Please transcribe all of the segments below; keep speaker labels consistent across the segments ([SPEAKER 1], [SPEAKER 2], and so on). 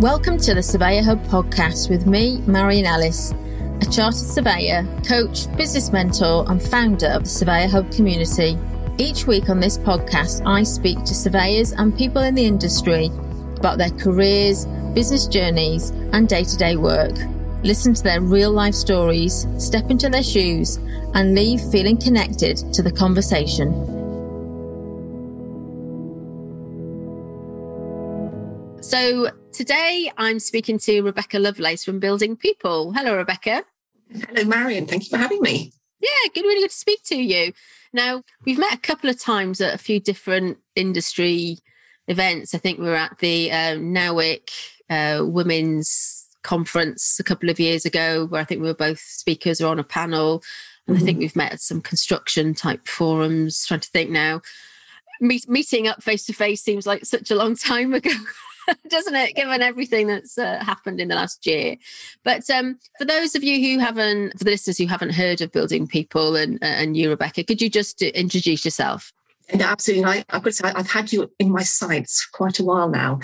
[SPEAKER 1] Welcome to the Surveyor Hub podcast with me, Marion Ellis, a chartered surveyor, coach, business mentor, and founder of the Surveyor Hub community. Each week on this podcast, I speak to surveyors and people in the industry about their careers, business journeys, and day to day work. Listen to their real life stories, step into their shoes, and leave feeling connected to the conversation. So today I'm speaking to Rebecca Lovelace from Building People. Hello, Rebecca.
[SPEAKER 2] Hello, Marion. Thank you for having me.
[SPEAKER 1] Yeah, good, really good to speak to you. Now, we've met a couple of times at a few different industry events. I think we were at the uh, NAWIC uh, Women's Conference a couple of years ago, where I think we were both speakers or on a panel. And mm-hmm. I think mm-hmm. we've met at some construction type forums. Trying to think now. Meet, meeting up face to face seems like such a long time ago. doesn't it? Given everything that's uh, happened in the last year. But um, for those of you who haven't, for the listeners who haven't heard of Building People and, uh, and you, Rebecca, could you just introduce yourself?
[SPEAKER 2] And absolutely. I, have got to say, I've had you in my sights for quite a while now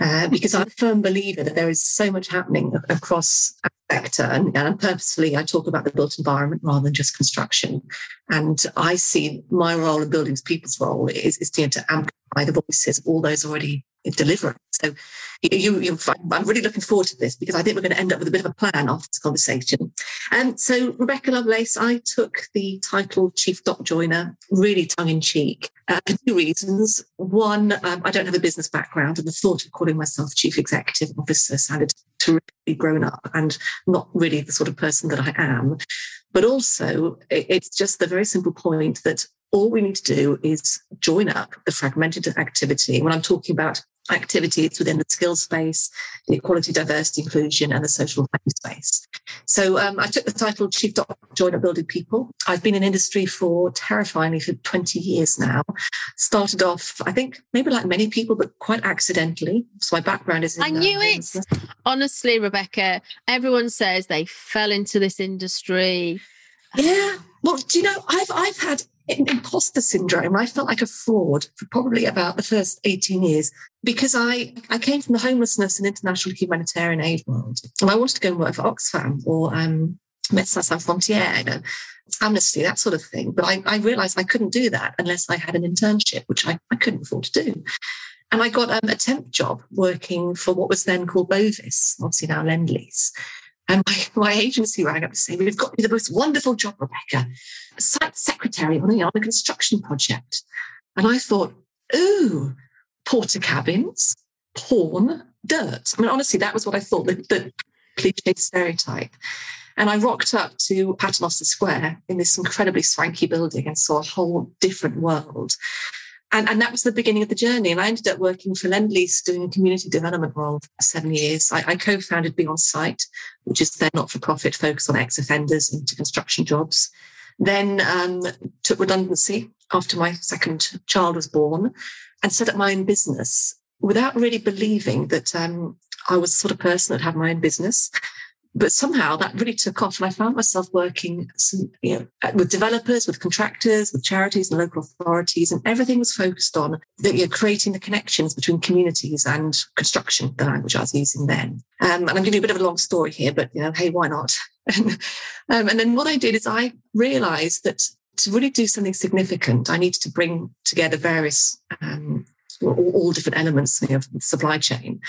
[SPEAKER 2] uh, because I'm a firm believer that there is so much happening across sector. And, and purposefully, I talk about the built environment rather than just construction. And I see my role in buildings people's role is, is to amplify the voices of all those already delivering. So you, you, I'm really looking forward to this because I think we're going to end up with a bit of a plan after this conversation. And um, so Rebecca Lovelace, I took the title Chief Dot Joiner really tongue in cheek uh, for two reasons. One, um, I don't have a business background and the thought of calling myself Chief Executive Officer sounded terrifically grown up and not really the sort of person that I am. But also, it's just the very simple point that all we need to do is join up the fragmented activity. When I'm talking about activities within the skills space, the equality, diversity, inclusion, and the social value space. So um, I took the title Chief Dot Joiner Building People. I've been in industry for terrifyingly for 20 years now. Started off, I think, maybe like many people, but quite accidentally. So my background is.
[SPEAKER 1] I knew uh, it. Honestly, Rebecca, everyone says they fell into this industry.
[SPEAKER 2] Yeah. Well, do you know, I've I've had imposter syndrome. I felt like a fraud for probably about the first 18 years because I, I came from the homelessness and international humanitarian aid world. And I wanted to go and work for Oxfam or um, Médecins Sans Frontières, you know, Amnesty, that sort of thing. But I, I realized I couldn't do that unless I had an internship, which I, I couldn't afford to do. And I got um, a temp job working for what was then called Bovis, obviously now Lendlease. And my, my agency rang up to say, We've got you the most wonderful job, Rebecca, site secretary on a, on a construction project. And I thought, Ooh, Portakabins, porn, dirt. I mean, honestly, that was what I thought, the, the cliche stereotype. And I rocked up to Paternoster Square in this incredibly swanky building and saw a whole different world. And, and that was the beginning of the journey. And I ended up working for Lendlease doing a community development role for seven years. I, I co-founded Be Onsite, which is their not-for-profit focus on ex-offenders into construction jobs. Then um, took redundancy after my second child was born and set up my own business without really believing that um, I was the sort of person that had my own business but somehow that really took off. And I found myself working some, you know, with developers, with contractors, with charities and local authorities, and everything was focused on you know, creating the connections between communities and construction, the language I was using then. Um, and I'm giving you a bit of a long story here, but you know, hey, why not? um, and then what I did is I realized that to really do something significant, I needed to bring together various um, all, all different elements of the supply chain.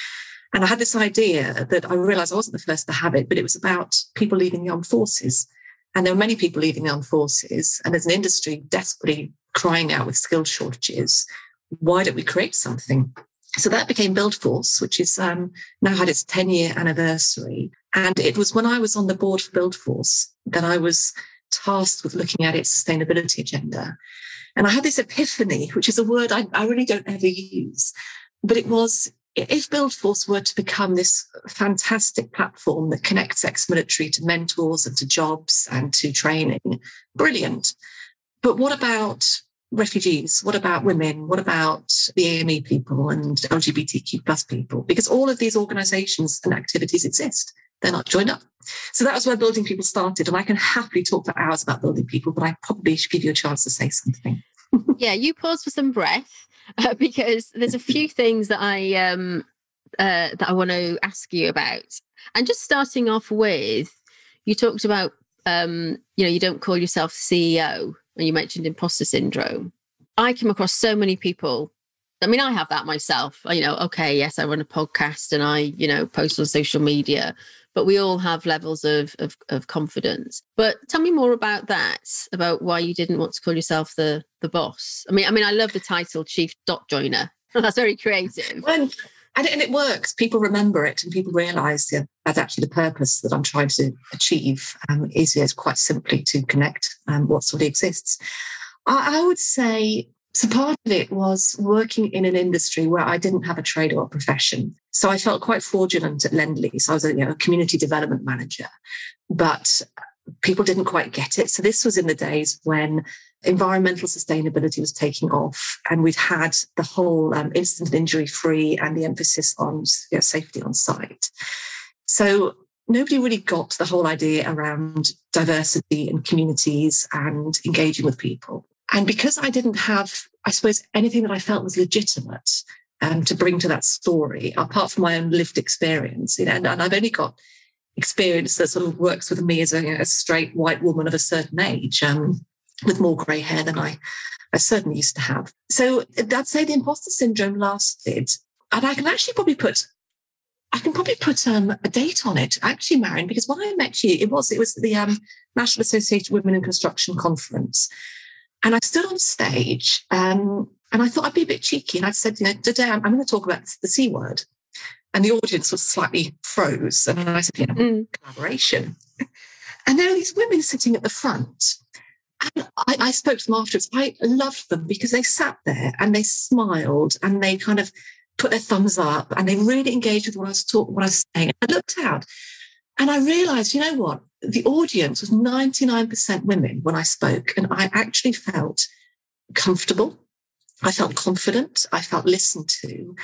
[SPEAKER 2] And I had this idea that I realized I wasn't the first to have it, but it was about people leaving the armed forces. And there were many people leaving the armed forces. And as an industry desperately crying out with skill shortages, why don't we create something? So that became BuildForce, which is um, now had its 10 year anniversary. And it was when I was on the board for BuildForce that I was tasked with looking at its sustainability agenda. And I had this epiphany, which is a word I, I really don't ever use, but it was if BuildForce were to become this fantastic platform that connects ex-military to mentors and to jobs and to training, brilliant. But what about refugees? What about women? What about the BAME people and LGBTQ plus people? Because all of these organizations and activities exist. They're not joined up. So that was where building people started. And I can happily talk for hours about building people, but I probably should give you a chance to say something.
[SPEAKER 1] yeah, you pause for some breath uh, because there's a few things that I um uh, that I want to ask you about. And just starting off with, you talked about, um, you know, you don't call yourself CEO, and you mentioned imposter syndrome. I come across so many people. I mean, I have that myself. You know, okay, yes, I run a podcast and I, you know, post on social media, but we all have levels of, of, of confidence. But tell me more about that, about why you didn't want to call yourself the the boss. I mean, I mean, I love the title chief dot joiner. That's very creative.
[SPEAKER 2] And, and, and it works. People remember it and people realize yeah, that's actually the purpose that I'm trying to achieve um, is, is quite simply to connect um, what already exists. I, I would say so part of it was working in an industry where I didn't have a trade or a profession. So I felt quite fraudulent at Lendlease. I was a, you know, a community development manager, but people didn't quite get it. So this was in the days when environmental sustainability was taking off and we'd had the whole um, instant injury free and the emphasis on you know, safety on site. So nobody really got the whole idea around diversity and communities and engaging with people. And because I didn't have, I suppose, anything that I felt was legitimate um, to bring to that story, apart from my own lived experience, you know, and, and I've only got experience that sort of works with me as a, a straight white woman of a certain age, um, with more grey hair than I, I certainly used to have. So I'd say the imposter syndrome lasted, and I can actually probably put I can probably put um, a date on it, actually, Marion, because when I met you, it was it was the um, National Association of Women in Construction conference, and I stood on stage um, and I thought I'd be a bit cheeky. And I said, you know, today I'm, going to talk about the C word. And the audience was slightly froze. And I said, you know, mm. collaboration. and there are these women sitting at the front. And I, I, spoke to them afterwards. I loved them because they sat there and they smiled and they kind of put their thumbs up and they really engaged with what I was talking, what I was saying. I looked out and I realized, you know what? The audience was 99% women when I spoke, and I actually felt comfortable. I felt confident. I felt listened to.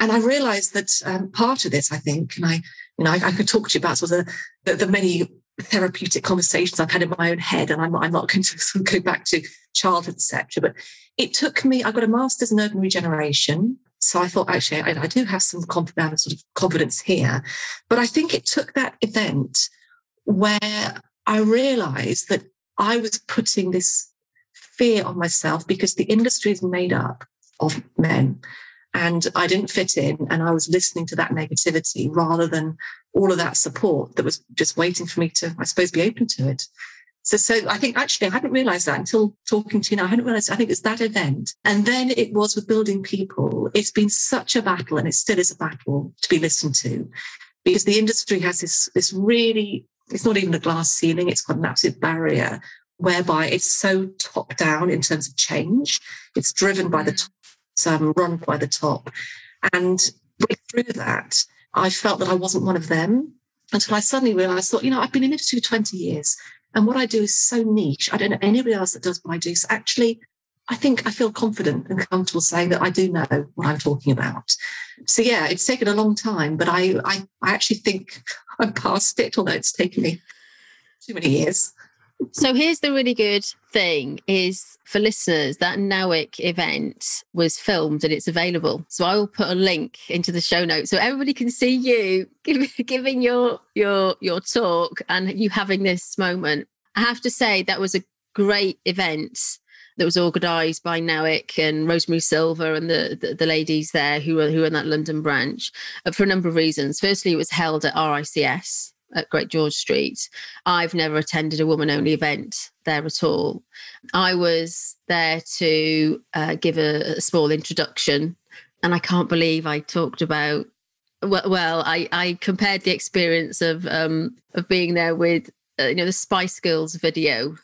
[SPEAKER 2] And I realized that um, part of this, I think, and I, you know, I, I could talk to you about sort of the, the, the, many therapeutic conversations I've had in my own head, and I'm, I'm not going to sort of go back to childhood, etc. But it took me, I got a master's in urban regeneration. So I thought, actually, I, I do have some confidence, sort of confidence here. But I think it took that event where I realized that I was putting this fear on myself because the industry is made up of men and I didn't fit in and I was listening to that negativity rather than all of that support that was just waiting for me to, I suppose, be open to it. So, so I think actually I hadn't realized that until talking to you now. I hadn't realized, I think it's that event. And then it was with building people. It's been such a battle and it still is a battle to be listened to because the industry has this, this really, it's not even a glass ceiling. It's got an absolute barrier whereby it's so top down in terms of change. It's driven by the mm. top, um, run by the top. And through that, I felt that I wasn't one of them until I suddenly realized, thought, you know, I've been in industry for 20 years. And what I do is so niche. I don't know anybody else that does what I do. So actually, I think I feel confident and comfortable saying that I do know what I'm talking about. So yeah, it's taken a long time, but I I, I actually think I'm past it, although it's taken me too many years.
[SPEAKER 1] So here's the really good thing is for listeners that NAWIC event was filmed and it's available. So I will put a link into the show notes so everybody can see you giving your your your talk and you having this moment. I have to say that was a great event that was organised by NAWIC and Rosemary Silver and the, the, the ladies there who were who were in that London branch uh, for a number of reasons. Firstly, it was held at RICS, at Great George Street. I've never attended a woman only event there at all. I was there to uh, give a, a, small introduction, and I can't believe I talked about. Well, well I, I compared the experience of um, of being there with uh, you know the Spice Girls video,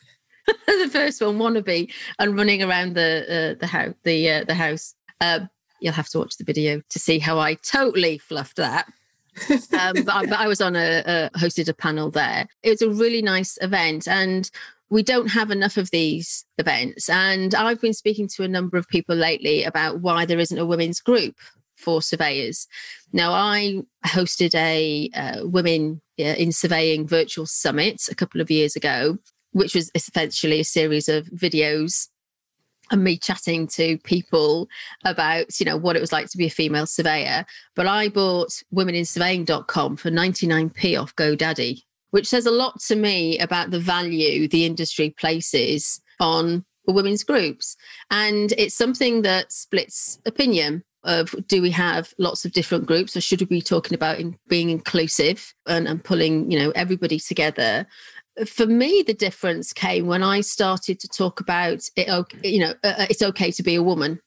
[SPEAKER 1] the first one, wannabe, and running around the uh, the house the uh, the house. Uh, you'll have to watch the video to see how I totally fluffed that um, but, I, but, I, was on a, a hosted a panel there. It was a really nice event, and we don't have enough of these events. And I've been speaking to a number of people lately about why there isn't a women's group for surveyors. Now, I hosted a uh, women uh, in surveying virtual summit a couple of years ago, which was essentially a series of videos and me chatting to people about you know what it was like to be a female surveyor. But i bought womeninsurveying.com for 99p off godaddy which says a lot to me about the value the industry places on women's groups. And it's something that splits opinion of do we have lots of different groups or should we be talking about in being inclusive and, and pulling you know everybody together for me, the difference came when I started to talk about it. You know, uh, uh, it's okay to be a woman,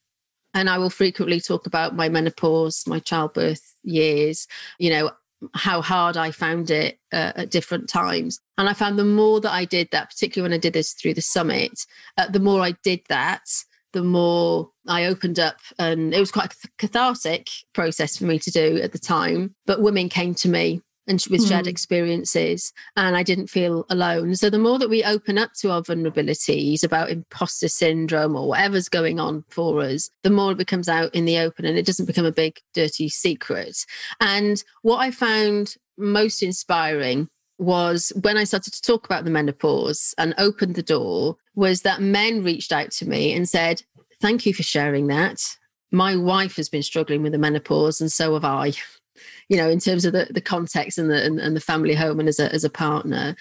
[SPEAKER 1] and I will frequently talk about my menopause, my childbirth years. You know, how hard I found it uh, at different times, and I found the more that I did that, particularly when I did this through the summit, uh, the more I did that, the more I opened up, and it was quite a cathartic process for me to do at the time. But women came to me and with shared mm. experiences and i didn't feel alone. So the more that we open up to our vulnerabilities about imposter syndrome or whatever's going on for us the more it becomes out in the open and it doesn't become a big dirty secret. And what i found most inspiring was when i started to talk about the menopause and opened the door was that men reached out to me and said thank you for sharing that. My wife has been struggling with the menopause and so have i you know, in terms of the, the context and the and, and the family home and as a as a partner.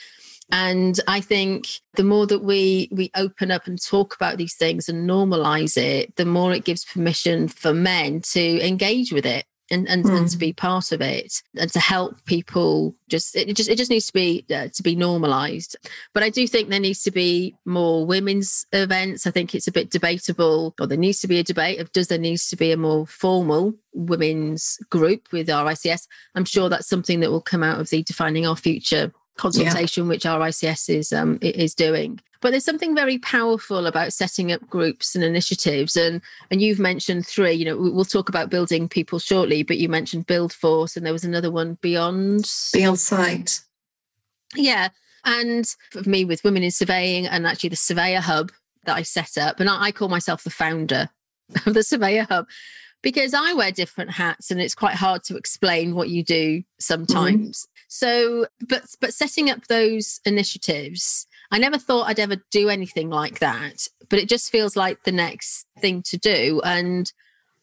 [SPEAKER 1] And I think the more that we we open up and talk about these things and normalize it, the more it gives permission for men to engage with it and and, mm. and to hmm. be part of it and to help people just it just it just needs to be uh, to be normalized but i do think there needs to be more women's events i think it's a bit debatable or there needs to be a debate of does there needs to be a more formal women's group with rics i'm sure that's something that will come out of the defining our future consultation yeah. which rics is um is doing but there's something very powerful about setting up groups and initiatives and and you've mentioned three you know we'll talk about building people shortly but you mentioned BuildForce and there was another one beyond
[SPEAKER 2] Be Onsite
[SPEAKER 1] yeah and for me with women in surveying and actually the surveyor hub that i set up and i, I call myself the founder of the surveyor hub because I wear different hats and it's quite hard to explain what you do mm-hmm. sometimes. So, but but setting up those initiatives I never thought I'd ever do anything like that, but it just feels like the next thing to do. And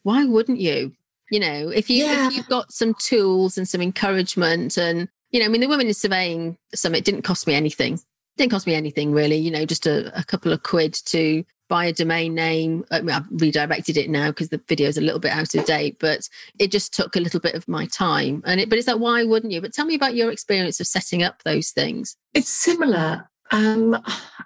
[SPEAKER 1] why wouldn't you? You know, if you yeah. if you've got some tools and some encouragement, and you know, I mean, the Women in Surveying Summit didn't cost me anything. It didn't cost me anything really. You know, just a, a couple of quid to buy a domain name. I mean, I've redirected it now because the video is a little bit out of date, but it just took a little bit of my time. And it, but it's like, why wouldn't you? But tell me about your experience of setting up those things.
[SPEAKER 2] It's similar. Um,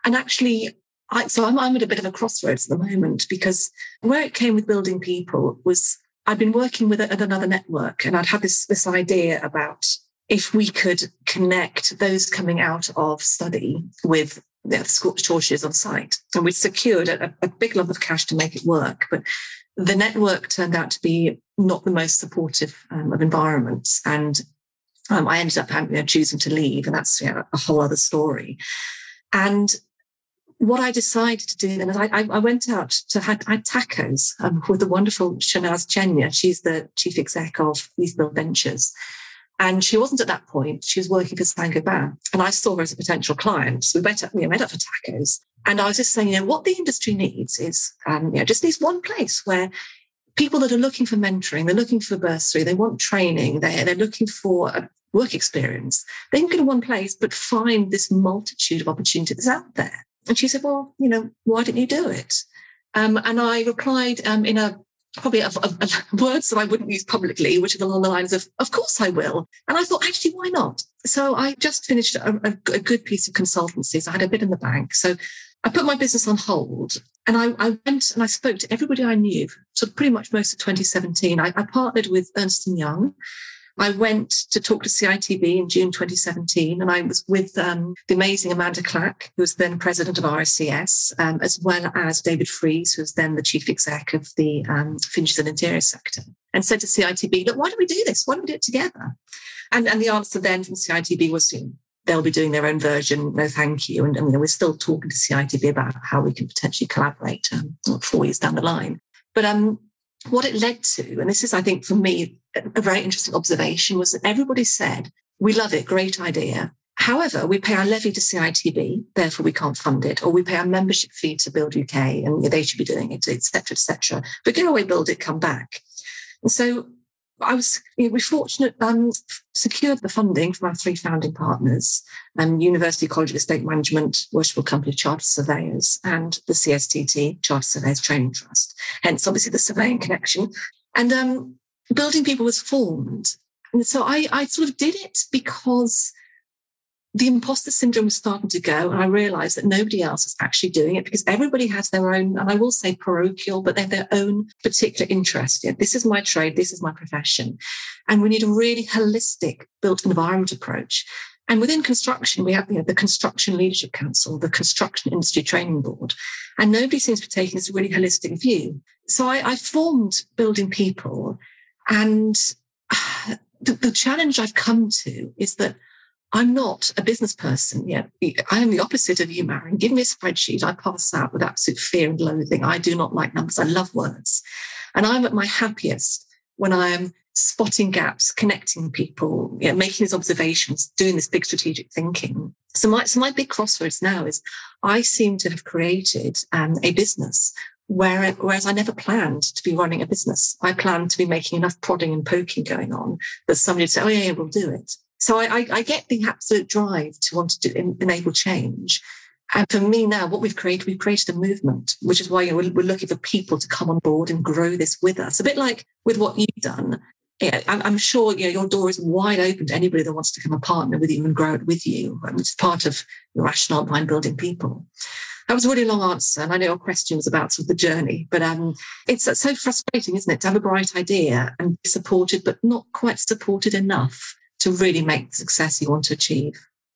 [SPEAKER 2] and actually, I, so I'm, I'm at a bit of a crossroads at the moment because where it came with building people was I'd been working with at another network and I'd had this, this idea about if we could connect those coming out of study with the school churches on site. And we'd secured a, a big lump of cash to make it work. But the network turned out to be not the most supportive um, of environments. And um, I ended up you know, choosing to leave, and that's you know, a whole other story. And what I decided to do then is I, I went out to had, had tacos um, with the wonderful Shanaz Chenya. She's the chief exec of Eastbuild Ventures. And she wasn't at that point. She was working for Saint-Gobain. And I saw her as a potential client. So we met up, we met up for tacos. And I was just saying, you know, what the industry needs is, um, you know, just needs one place where people that are looking for mentoring, they're looking for bursary, they want training, they're, they're looking for a work experience. They can go to one place, but find this multitude of opportunities out there. And she said, well, you know, why didn't you do it? Um, and I replied um, in a probably a, a, a, words that I wouldn't use publicly, which are along the lines of, of course I will. And I thought, actually, why not? So I just finished a, a, good piece of consultancy. So I had a bit in the bank. So I put my business on hold and I, I, went and I spoke to everybody I knew. So pretty much most of 2017, I, I partnered with Ernst & Young. I went to talk to CITB in June 2017, and I was with um, the amazing Amanda Clack, who was then president of RICS, um, as well as David Frise, who was then the chief exec of the um, finishes and interior sector, and said to CITB, look, why don't we do this? Why don't we do it together? And, and the answer then from CITB was, they'll be doing their own version. No, thank you. And, and you know, we're still talking to CITB about how we can potentially collaborate um, four years down the line. But um, what it led to, and this is, I think, for me, a very interesting observation was that everybody said, we love it, great idea. However, we pay our levy to CITB, therefore we can't fund it, or we pay our membership fee to Build UK, and they should be doing it, etc., etc. But go away, build it, come back. And so I was you know, we fortunate um, secured the funding from our three founding partners, um, University College of Estate Management, Worshipful Company of Chartered Surveyors, and the CSTT Chartered Surveyors Training Trust. Hence, obviously, the surveying connection. And um, Building People was formed. And so I, I sort of did it because the imposter syndrome was starting to go. And I realized that nobody else is actually doing it because everybody has their own, and I will say parochial, but they have their own particular interest. Yeah, this is my trade. This is my profession. And we need a really holistic built environment approach. And within construction, we have you know, the Construction Leadership Council, the Construction Industry Training Board, and nobody seems to be taking this really holistic view. So I, I formed Building People, and the, the challenge I've come to is that I'm not a business person yet. I am the opposite of you, Marion. Give me a spreadsheet. I pass out with absolute fear and loathing. I do not like numbers. I love words. And I'm at my happiest when I am spotting gaps, connecting people, you know, making these observations, doing this big strategic thinking. So my, so my big crossroads now is I seem to have created um, a business where, whereas I never planned to be running a business. I planned to be making enough prodding and poking going on that somebody would say, oh yeah, yeah we'll do it. So I, I, I get the absolute drive to want to enable change. And for me now, what we've created, we've created a movement, which is why you know, we're, we're, looking for people to come on board and grow this with us. A bit like with what you've done. I'm, I'm, sure you know, your door is wide open to anybody that wants to come a partner with you and grow it with you. And it's part of the rationale behind building people. That was a really long answer, and I know your question was about sort of the journey, but um, it's so frustrating, isn't it, to have a bright idea and be supported, but not quite supported enough to really make the success you want to achieve.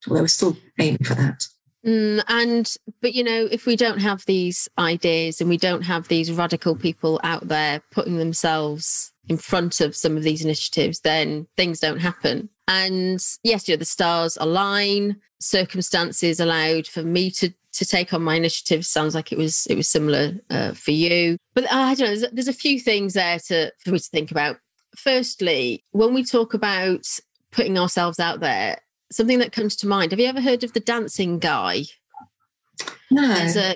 [SPEAKER 2] Although we're still aiming for that.
[SPEAKER 1] Mm, and but you know if we don't have these ideas and we don't have these radical people out there putting themselves in front of some of these initiatives then things don't happen. And yes you know the stars align. Circumstances allowed for me to to take on my initiative. Sounds like it was it was similar uh, for you. But uh, i don't know there's, there's a few things there to for me to think about. Firstly when we talk about putting ourselves out there, something that comes to mind. Have you ever heard of the dancing guy?
[SPEAKER 2] No.
[SPEAKER 1] There's a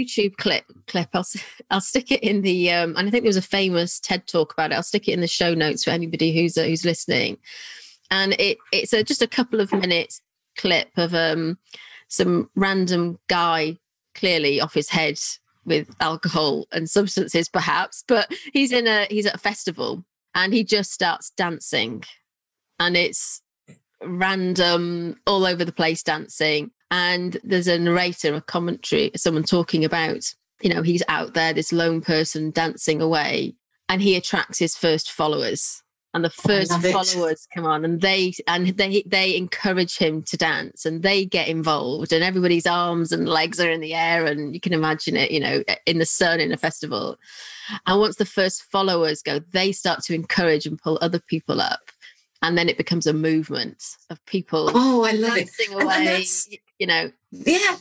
[SPEAKER 1] YouTube clip. Clip. I'll I'll stick it in the. Um, and I think there was a famous TED talk about it. I'll stick it in the show notes for anybody who's uh, who's listening. And it it's a, just a couple of minutes clip of um some random guy clearly off his head with alcohol and substances perhaps but he's in a he's at a festival and he just starts dancing and it's random, all over the place dancing. And there's a narrator, a commentary, someone talking about, you know, he's out there, this lone person dancing away, and he attracts his first followers. And the first followers come on and they and they they encourage him to dance and they get involved and everybody's arms and legs are in the air and you can imagine it, you know, in the sun in a festival. And once the first followers go, they start to encourage and pull other people up and then it becomes a movement of people.
[SPEAKER 2] Oh, I love it.
[SPEAKER 1] Away, you know.
[SPEAKER 2] Yeah,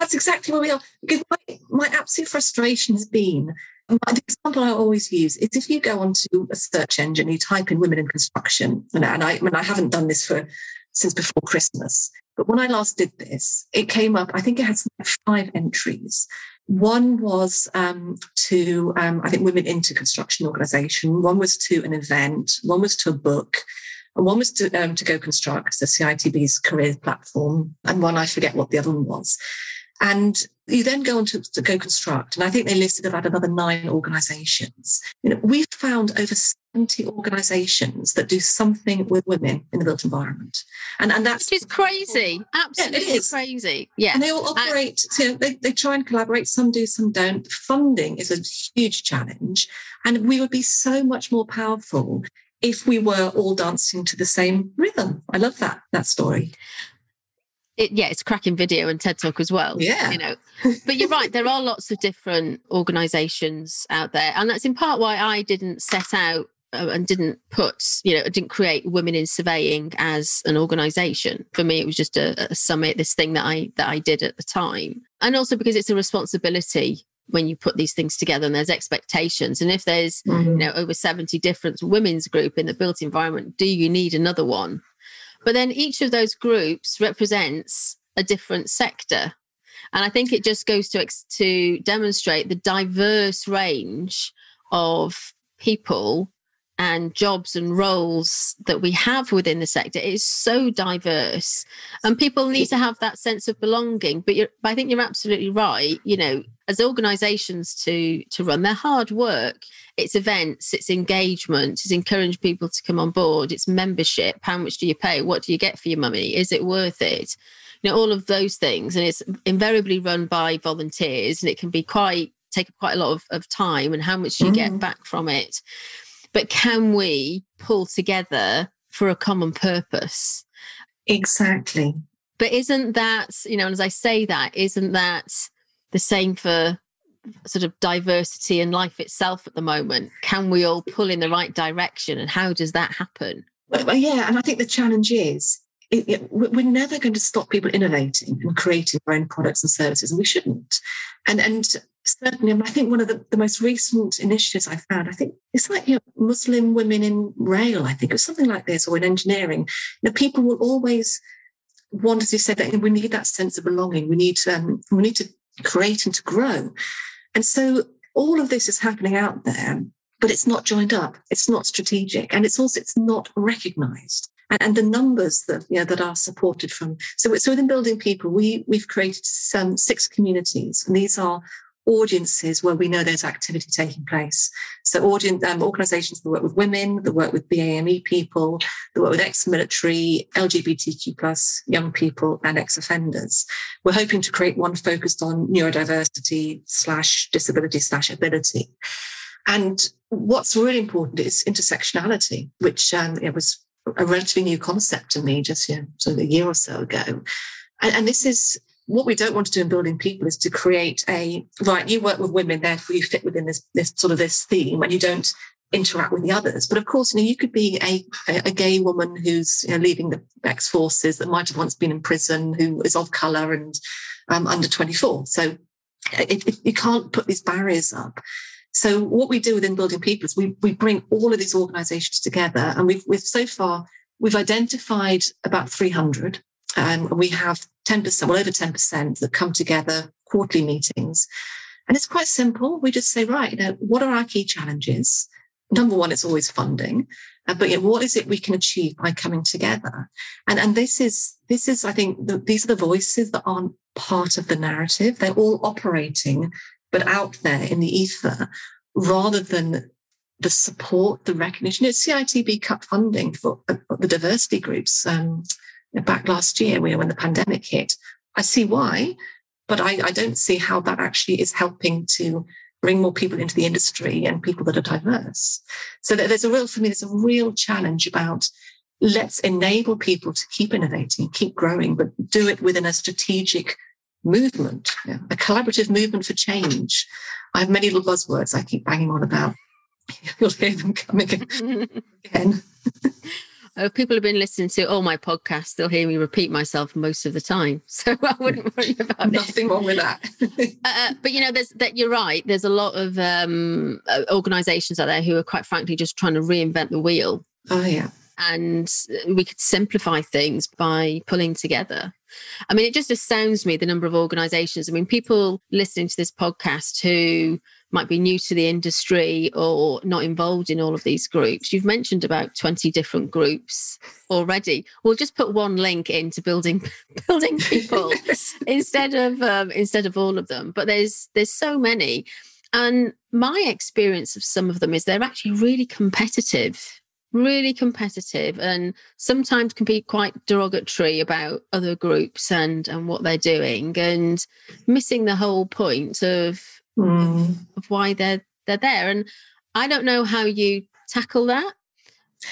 [SPEAKER 2] that's exactly where we are. Because my, my absolute frustration has been and the example I always use is if you go onto a search engine, you type in women in construction, and I, I mean, I haven't done this for since before Christmas, but when I last did this, it came up. I think it had five entries. One was um, to, um, I think, women into construction organisation. One was to an event. One was to a book. And one was to, um, to Go Construct, the CITB's career platform, and one I forget what the other one was. And you then go on to, to Go Construct, and I think they listed about another nine organisations. You know, we've found over 70 organisations that do something with women in the built environment, and and that's
[SPEAKER 1] Which is crazy, absolutely yeah, it is. crazy. Yeah,
[SPEAKER 2] and they all operate. you know, they they try and collaborate. Some do, some don't. Funding is a huge challenge, and we would be so much more powerful if we were all dancing to the same rhythm. I love that that story.
[SPEAKER 1] It, yeah, it's cracking video and TED Talk as well.
[SPEAKER 2] Yeah,
[SPEAKER 1] you know, but you're right. There are lots of different organisations out there, and that's in part why I didn't set out uh, and didn't put, you know, didn't create Women in Surveying as an organisation. For me, it was just a, a summit, this thing that I that I did at the time, and also because it's a responsibility when you put these things together and there's expectations and if there's mm-hmm. you know over 70 different women's group in the built environment do you need another one But then each of those groups represents a different sector. And I think it just goes to, to demonstrate the diverse range of people and jobs and roles that we have within the sector is so diverse. And people need to have that sense of belonging. But, but i think you're absolutely right. You know as organizations to to run their hard work. It's events it's engagement it's encourage people to come on board it's membership. How much do you pay? What do you get for your money? Is it worth it? You know all of those things. And it's invariably run by volunteers and it can be quite take quite a lot of, of time and how much do you mm. get back from it but can we pull together for a common purpose?
[SPEAKER 2] Exactly.
[SPEAKER 1] But isn't that, you know, as I say that, isn't that the same for sort of diversity and life itself at the moment? Can we all pull in the right direction? And how does that happen?
[SPEAKER 2] Well, yeah. And I think the challenge is it, it, we're never going to stop people innovating and creating their own products and services, and we shouldn't. And and certainly, I think one of the, the most recent initiatives I found, I think it's like you know, Muslim women in rail, I think, or something like this, or in engineering. You know, people will always want, as you said, that we need that sense of belonging. We need to, um, we need to create and to grow. And so all of this is happening out there, but it's not joined up. It's not strategic, and it's also it's not recognized and, the numbers that you know that are supported from so, so within building people we we've created some six communities and these are audiences where we know there's activity taking place. So audience um, organizations that work with women, that work with BAME people, that work with ex-military, LGBTQ plus young people and ex-offenders. We're hoping to create one focused on neurodiversity slash disability slash ability. And what's really important is intersectionality, which um, it was a relatively new concept to me just you know, sort of a year or so ago. And, and this is what we don't want to do in building people is to create a right you work with women therefore you fit within this this sort of this theme and you don't interact with the others. But of course you know you could be a a gay woman who's you know, leaving the ex forces that might have once been in prison who is of color and um, under 24 so it, it, you can't put these barriers up. So what we do within building people is we, we bring all of these organizations together and we've, we've so far we've identified about 300 um, we have 10%, well over 10% that come together quarterly meetings. And it's quite simple. We just say, right, you know, what are our key challenges? Number one, it's always funding. Uh, but you know, what is it we can achieve by coming together? And, and this is, this is, I think, the, these are the voices that aren't part of the narrative. They're all operating, but out there in the ether rather than the support, the recognition. It's CITB cut funding for uh, the diversity groups. Um, back last year when the pandemic hit. I see why, but I, I don't see how that actually is helping to bring more people into the industry and people that are diverse. So there's a real, for me, there's a real challenge about let's enable people to keep innovating, keep growing, but do it within a strategic movement, a collaborative movement for change. I have many little buzzwords I keep banging on about. You'll hear them coming again.
[SPEAKER 1] Uh, people have been listening to all my podcasts. They'll hear me repeat myself most of the time, so I wouldn't worry about
[SPEAKER 2] Nothing
[SPEAKER 1] it.
[SPEAKER 2] wrong with that.
[SPEAKER 1] Uh, uh, but you know, there's that. You're right. There's a lot of um, uh, organisations out there who are quite frankly just trying to reinvent the wheel.
[SPEAKER 2] Oh yeah.
[SPEAKER 1] And we could simplify things by pulling together. I mean, it just astounds me the number of organisations. I mean, people listening to this podcast who might be new to the industry or not involved in all of these groups. You've mentioned about 20 different groups already. We'll just put one link into building building people instead of um, instead of all of them. But there's there's so many. And my experience of some of them is they're actually really competitive, really competitive, and sometimes can be quite derogatory about other groups and and what they're doing, and missing the whole point of mm. of why they're they're there. And I don't know how you tackle that.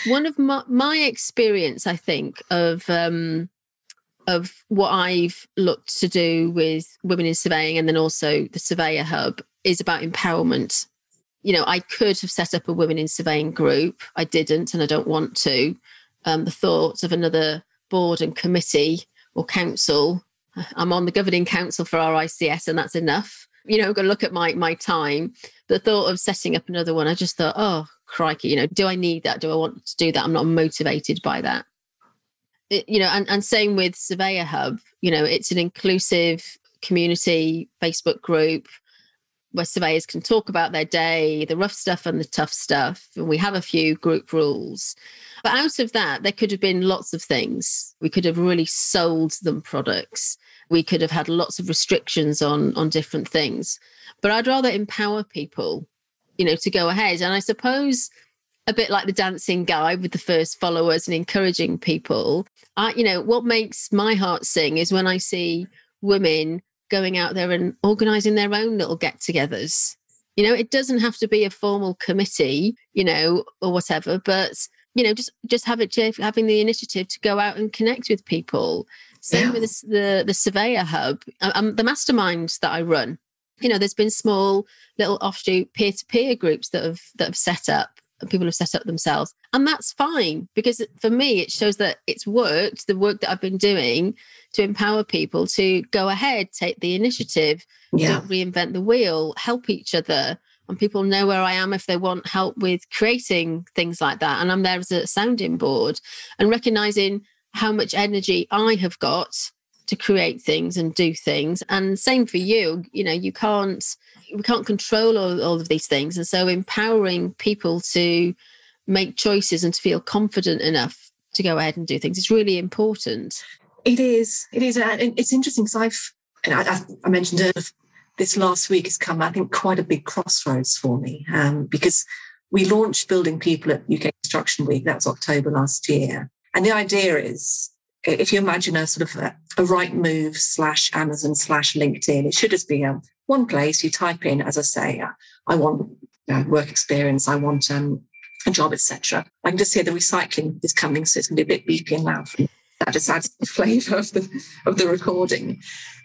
[SPEAKER 1] One of my, my experience, I think, of um, of what I've looked to do with women in surveying and then also the Surveyor Hub is about empowerment. You know, I could have set up a women in surveying group. I didn't, and I don't want to. Um, the thought of another board and committee or council. I'm on the governing council for RICS, and that's enough you know, go look at my my time. The thought of setting up another one, I just thought, oh crikey, you know, do I need that? Do I want to do that? I'm not motivated by that. it, you know, and, and same with Surveyor Hub, you know, it's an inclusive community Facebook group where surveyors can talk about their day, the rough stuff and the tough stuff. And we have a few group rules. But out of that, there could have been lots of things. We could have really sold them products. We could have had lots of restrictions on on different things. But I'd rather empower people, you know, to go ahead. And I suppose a bit like the dancing guy with the first followers and encouraging people. I, you know, what makes my heart sing is when I see women going out there and organizing their own little get togethers. You know, it doesn't have to be a formal committee, you know, or whatever, but you know, just just have it having the initiative to go out and connect with people. Same with the, the, the surveyor hub, um, the masterminds that I run. You know, there's been small little offshoot peer to peer groups that have that have set up people have set up themselves. And that's fine because for me, it shows that it's worked, the work that I've been doing to empower people to go ahead, take the initiative, yeah. reinvent the wheel, help each other. And people know where I am if they want help with creating things like that. And I'm there as a sounding board and recognizing how much energy I have got to create things and do things. And same for you, you know, you can't we can't control all, all of these things. And so empowering people to make choices and to feel confident enough to go ahead and do things is really important.
[SPEAKER 2] It is. It is. And it's interesting because I've, I, I, mentioned earlier, this last week has come, I think, quite a big crossroads for me um, because we launched Building People at UK Construction Week. That was October last year. And the idea is if you imagine a sort of a, a Rightmove slash Amazon slash LinkedIn, it should just be a one place. You type in, as I say, uh, I want uh, work experience, I want um, a job, etc. I can just hear the recycling is coming, so it's going to be a bit beepy and loud. That just adds the flavour of the of the recording.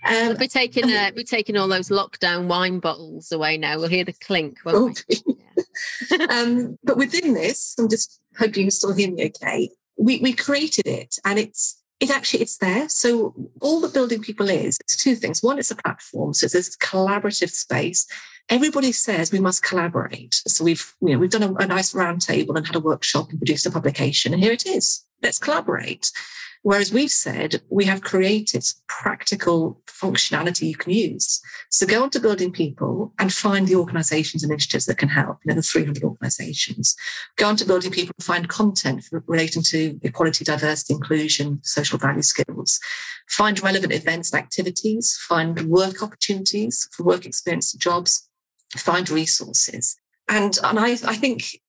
[SPEAKER 1] Um, we're taking uh, we're taking all those lockdown wine bottles away now. We'll hear the clink. Oh,
[SPEAKER 2] yeah. um, but within this, I'm just hoping you still hear me okay. We we created it, and it's it actually it's there. So all the building people is it's two things. One it's a platform. So it's this collaborative space. Everybody says we must collaborate. So we've you know we've done a, a nice roundtable and had a workshop and produced a publication and here it is. Let's collaborate Whereas we've said we have created practical functionality you can use. So go onto Building People and find the organizations and initiatives that can help. You know, the 300 organizations. Go onto Building People and find content relating to equality, diversity, inclusion, social value skills. Find relevant events and activities. Find work opportunities for work experience jobs. Find resources. And, and I, I think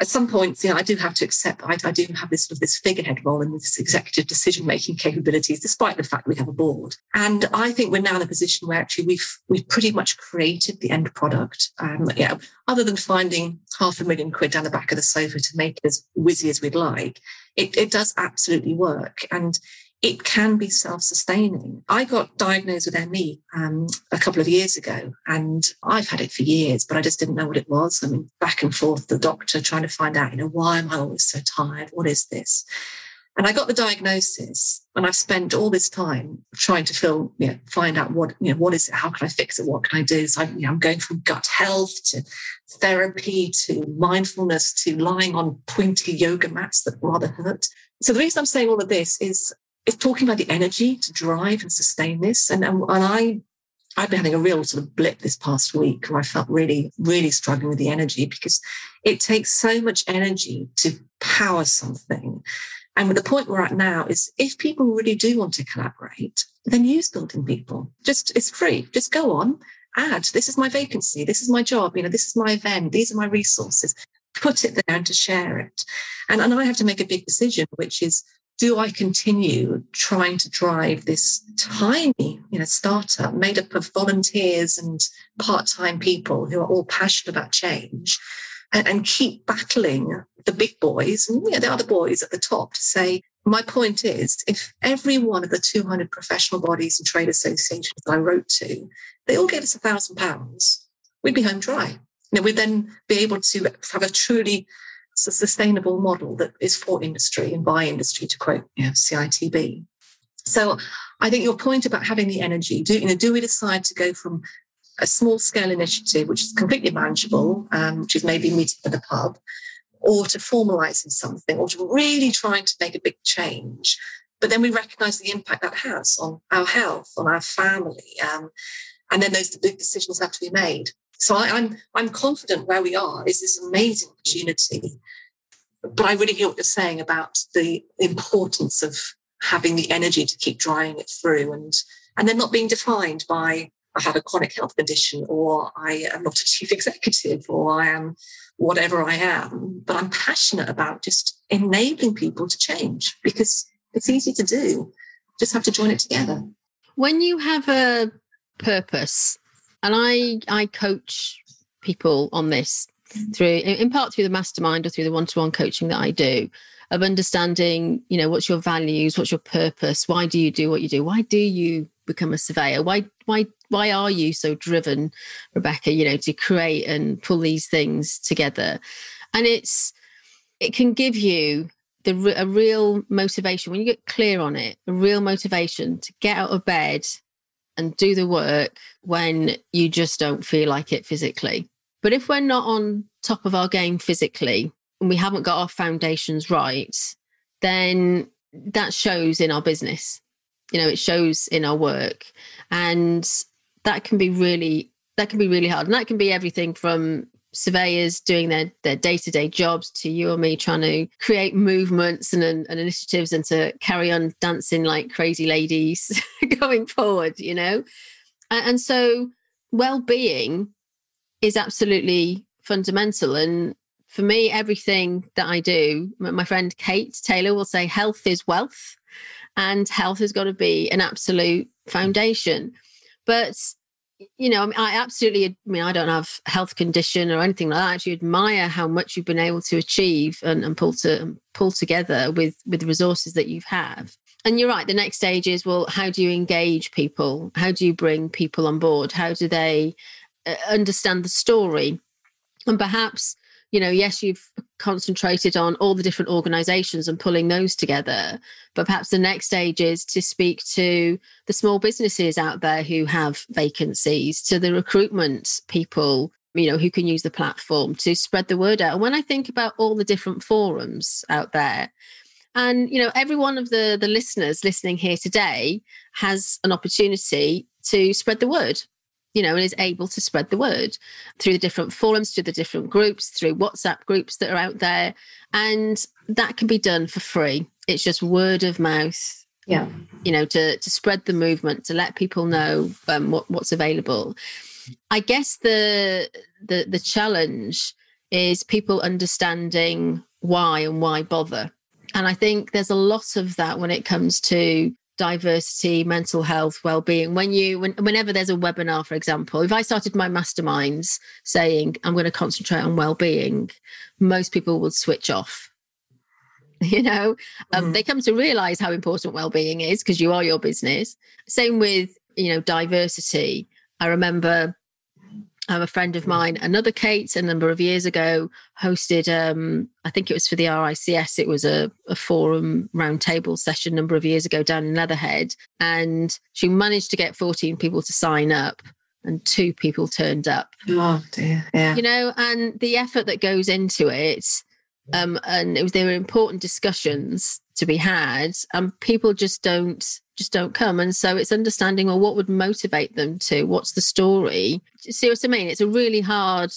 [SPEAKER 2] at some points, you know, I do have to accept I, I do have this sort of this figurehead role in this executive decision making capabilities, despite the fact we have a board. And I think we're now in a position where actually we've we've pretty much created the end product. Um, yeah, other than finding half a million quid down the back of the sofa to make it as whizzy as we'd like, it, it does absolutely work. And it can be self-sustaining. I got diagnosed with ME um, a couple of years ago, and I've had it for years, but I just didn't know what it was. I mean, back and forth, the doctor trying to find out, you know, why am I always so tired? What is this? And I got the diagnosis, and I've spent all this time trying to you know, find out what, you know, what is it? How can I fix it? What can I do? So I, you know, I'm going from gut health to therapy to mindfulness to lying on pointy yoga mats that rather hurt. So the reason I'm saying all of this is it's talking about the energy to drive and sustain this. And, and, and I, I've been having a real sort of blip this past week where I felt really, really struggling with the energy because it takes so much energy to power something. And the point we're at now is if people really do want to collaborate, then use building people. Just it's free. Just go on, add. This is my vacancy. This is my job. You know, this is my event. These are my resources. Put it there and to share it. And, and I have to make a big decision, which is do I continue trying to drive this tiny, you know, startup made up of volunteers and part-time people who are all passionate about change and, and keep battling the big boys and you know, the other boys at the top to say, my point is, if every one of the 200 professional bodies and trade associations that I wrote to, they all gave us a thousand pounds, we'd be home dry. You know, we'd then be able to have a truly a sustainable model that is for industry and by industry, to quote you know, CITB. So I think your point about having the energy, do, you know, do we decide to go from a small scale initiative, which is completely manageable, um, which is maybe meeting at the pub, or to formalizing something or to really trying to make a big change. But then we recognize the impact that has on our health, on our family. Um, and then those big decisions have to be made. So I, I'm I'm confident where we are is this amazing opportunity. But I really hear what you're saying about the importance of having the energy to keep driving it through and and then not being defined by I have a chronic health condition or I am not a chief executive or I am whatever I am. But I'm passionate about just enabling people to change because it's easy to do. Just have to join it together.
[SPEAKER 1] When you have a purpose, and I I coach people on this through in part through the mastermind or through the one-to-one coaching that I do of understanding, you know, what's your values, what's your purpose, why do you do what you do, why do you become a surveyor, why why why are you so driven, Rebecca, you know, to create and pull these things together, and it's it can give you the a real motivation when you get clear on it, a real motivation to get out of bed and do the work when you just don't feel like it physically. But if we're not on top of our game physically and we haven't got our foundations right, then that shows in our business. You know, it shows in our work. And that can be really that can be really hard. And that can be everything from surveyors doing their their day-to-day jobs to you or me trying to create movements and, and, and initiatives and to carry on dancing like crazy ladies going forward you know? And, and so well-being is absolutely fundamental. And for me everything that i do my friend kate taylor will say health is wealth and health has got to be an absolute foundation. But you know, I, mean, I absolutely, I mean, I don't have health condition or anything like that. I actually admire how much you've been able to achieve and, and pull to pull together with with the resources that you have. And you're right. The next stage is well, how do you engage people? How do you bring people on board? How do they uh, understand the story? And perhaps you know, yes, you've concentrated on all the different organizations and pulling those together. But perhaps the next stage is to speak to the small businesses out there who have vacancies, to the recruitment people, you know, who can use the platform to spread the word out. And when I think about all the different forums out there, and you know, every one of the the listeners listening here today has an opportunity to spread the word you know, and is able to spread the word through the different forums, through the different groups, through WhatsApp groups that are out there. And that can be done for free. It's just word of mouth.
[SPEAKER 2] Yeah.
[SPEAKER 1] You know, to to spread the movement, to let people know um, what, what's available. I guess the the the challenge is people understanding why and why bother. And I think there's a lot of that when it comes to diversity, mental health, well-being. When you, when, whenever there's a webinar, for example, if I started my masterminds saying I'm going to concentrate on well-being, most people would switch off. You know, um, mm-hmm. they come to realize how important well-being is because you are your business. Same with you know diversity. I remember um, a friend of mine, another Kate, a number of years ago, hosted. Um, I think it was for the RICS. It was a, a forum roundtable session a number of years ago down in Leatherhead, and she managed to get 14 people to sign up, and two people turned up.
[SPEAKER 2] Oh dear, yeah.
[SPEAKER 1] You know, and the effort that goes into it, um, and it was there were important discussions to be had, and people just don't just don't come. And so it's understanding well what would motivate them to. What's the story? See what I mean? It's a really hard.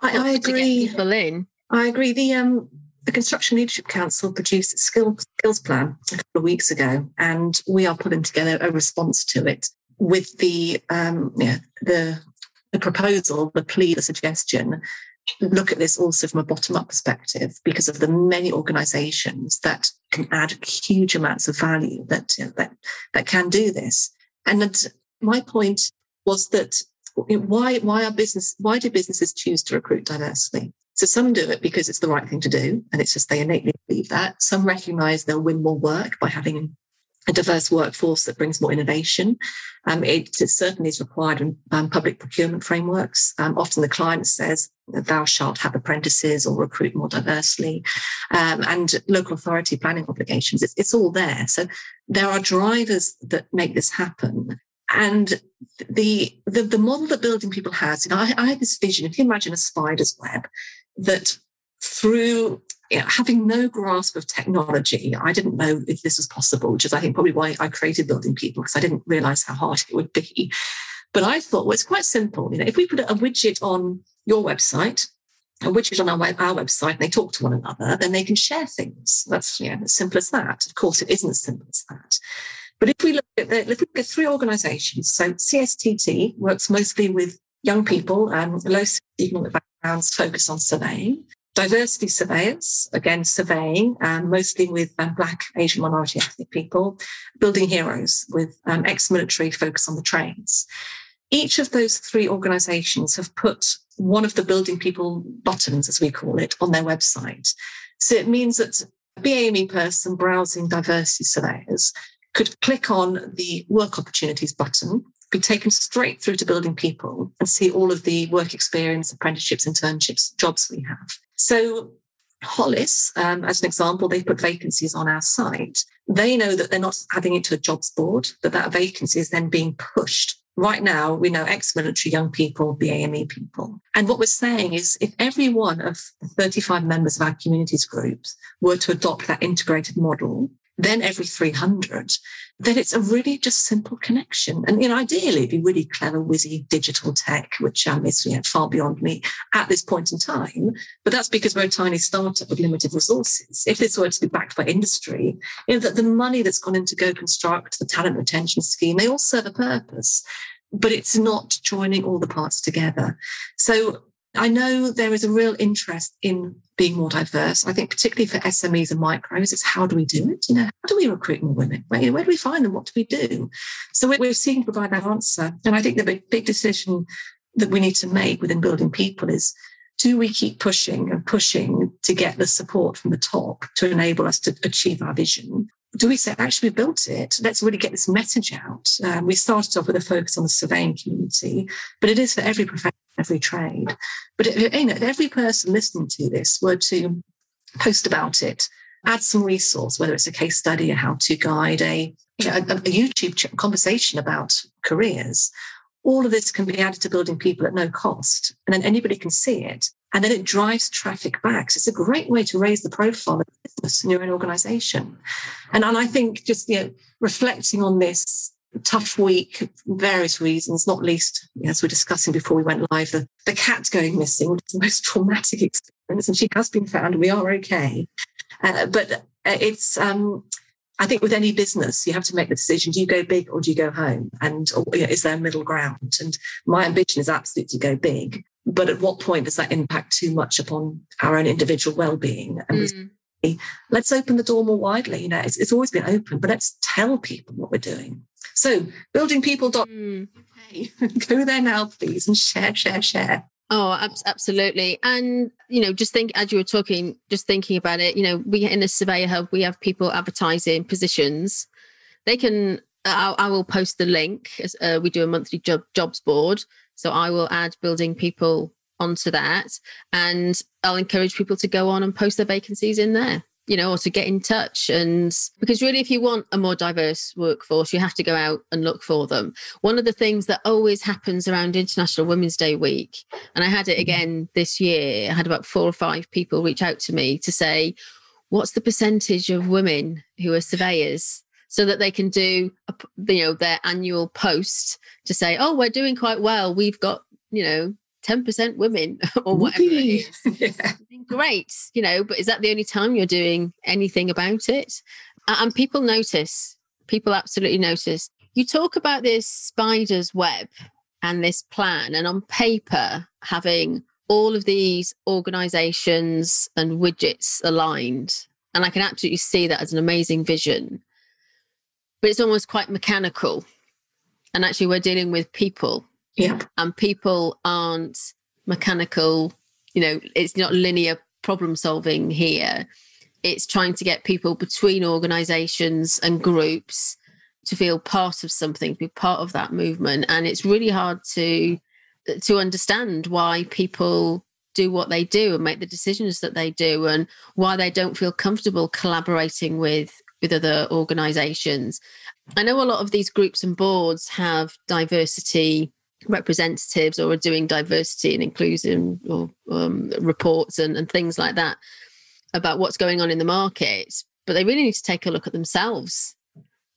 [SPEAKER 2] I, I agree.
[SPEAKER 1] people in.
[SPEAKER 2] I agree. The um the Construction Leadership Council produced a skills skills plan a couple of weeks ago, and we are putting together a response to it with the um yeah the the proposal, the plea, the suggestion look at this also from a bottom up perspective because of the many organizations that can add huge amounts of value that, you know, that, that can do this. And my point was that why, why are business, why do businesses choose to recruit diversely? So some do it because it's the right thing to do. And it's just they innately believe that. Some recognize they'll win more work by having a diverse workforce that brings more innovation. Um, it, it, certainly is required in um, public procurement frameworks. Um, often the client says, thou shalt have apprentices or recruit more diversely. Um, and local authority planning obligations, it's, it's all there. So there are drivers that make this happen. And the, the, the model that building people has, you know, I, I had this vision, if you imagine a spider's web, that through having no grasp of technology, I didn't know if this was possible, which is, I think, probably why I created Building People, because I didn't realize how hard it would be. But I thought, well, it's quite simple. You know, if we put a widget on your website, a widget on our, web, our website, and they talk to one another, then they can share things. That's you know, as simple as that. Of course, it isn't as simple as that. But if we look at the, if we look at three organisations, so CSTT works mostly with young people and low economic backgrounds, focus on surveying. Diversity surveyors, again, surveying, um, mostly with um, Black, Asian, minority ethnic people. Building Heroes with um, ex military focus on the trades. Each of those three organizations have put one of the Building People buttons, as we call it, on their website. So it means that a BAME person browsing diversity surveyors could click on the work opportunities button, be taken straight through to building people and see all of the work experience, apprenticeships, internships, jobs we have. So Hollis, um, as an example, they put vacancies on our site. They know that they're not adding it to a jobs board, that that vacancy is then being pushed. Right now, we know ex-military young people, BAME people. And what we're saying is if every one of the 35 members of our communities groups were to adopt that integrated model, then every 300, then it's a really just simple connection. And, you know, ideally it'd be really clever, whizzy digital tech, which um, is you know, far beyond me at this point in time. But that's because we're a tiny startup with limited resources. If this were to be backed by industry, you know, that the money that's gone into Go Construct, the talent retention scheme, they all serve a purpose but it's not joining all the parts together. So I know there is a real interest in being more diverse. I think particularly for SMEs and micros, it's how do we do it? You know, how do we recruit more women? Where, where do we find them? What do we do? So we're, we're seeking to provide that answer. And I think the big, big decision that we need to make within building people is do we keep pushing and pushing to get the support from the top to enable us to achieve our vision? do we say, actually, we built it? Let's really get this message out. Um, we started off with a focus on the surveying community, but it is for every profession, every trade. But if, you know, if every person listening to this were to post about it, add some resource, whether it's a case study, a how-to guide, a, you know, a, a YouTube conversation about careers, all of this can be added to building people at no cost. And then anybody can see it and then it drives traffic back. So it's a great way to raise the profile of business in your own organization. And, and I think just you know, reflecting on this tough week, various reasons, not least, as we are discussing before we went live, the, the cat going missing, which is the most traumatic experience. And she has been found. We are okay. Uh, but uh, it's, um, I think with any business, you have to make the decision: do you go big or do you go home? And or, you know, is there a middle ground? And my ambition is absolutely to go big. But at what point does that impact too much upon our own individual well-being? And mm. let's open the door more widely. You know, it's, it's, always been open, but let's tell people what we're doing. So buildingpeople.uk, mm. go there now, please, and share, share, share.
[SPEAKER 1] Oh, absolutely. And, you know, just think as you were talking, just thinking about it, you know, we in the surveyor hub, we have people advertising positions. They can, I, I will post the link. As, uh, we do a monthly job, jobs board. So I will add building people onto that and I'll encourage people to go on and post their vacancies in there you know, or to get in touch. And because really, if you want a more diverse workforce, you have to go out and look for them. One of the things that always happens around International Women's Day week, and I had it mm-hmm. again this year, I had about four or five people reach out to me to say, what's the percentage of women who are surveyors? so that they can do a, you know their annual post to say oh we're doing quite well we've got you know 10% women or whatever it is. yeah. Great you know but is that the only time you're doing anything about it and people notice people absolutely notice you talk about this spider's web and this plan and on paper having all of these organizations and widgets aligned and i can absolutely see that as an amazing vision but it's almost quite mechanical. And actually, we're dealing with people.
[SPEAKER 2] Yeah.
[SPEAKER 1] And people aren't mechanical, you know, it's not linear problem solving here. It's trying to get people between organizations and groups to feel part of something, to be part of that movement. And it's really hard to to understand why people do what they do and make the decisions that they do and why they don't feel comfortable collaborating with with other organizations. I know a lot of these groups and boards have diversity representatives or are doing diversity and inclusion or um, reports and, and things like that about what's going on in the market but they really need to take a look at themselves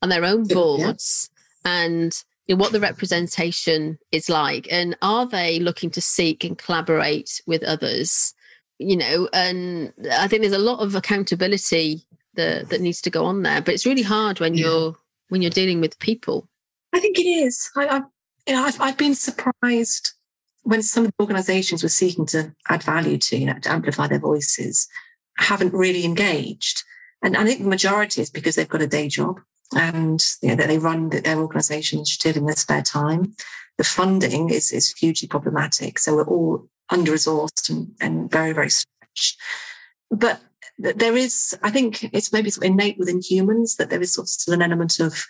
[SPEAKER 1] and their own boards yeah. and you know, what the representation is like and are they looking to seek and collaborate with others you know and i think there's a lot of accountability that that needs to go on there but it's really hard when yeah. you're when you're dealing with people
[SPEAKER 2] i think it is I, I you know I've, I've been surprised when some of the organizations were seeking to add value to you know to amplify their voices haven't really engaged. And i think the majority is because they've got a day job and you know, they run their organization initiative in their spare time. The funding is is hugely problematic. So we're all under resourced and, and very very stretched. But there is, I think it's maybe sort of innate within humans that there is sort of still an element of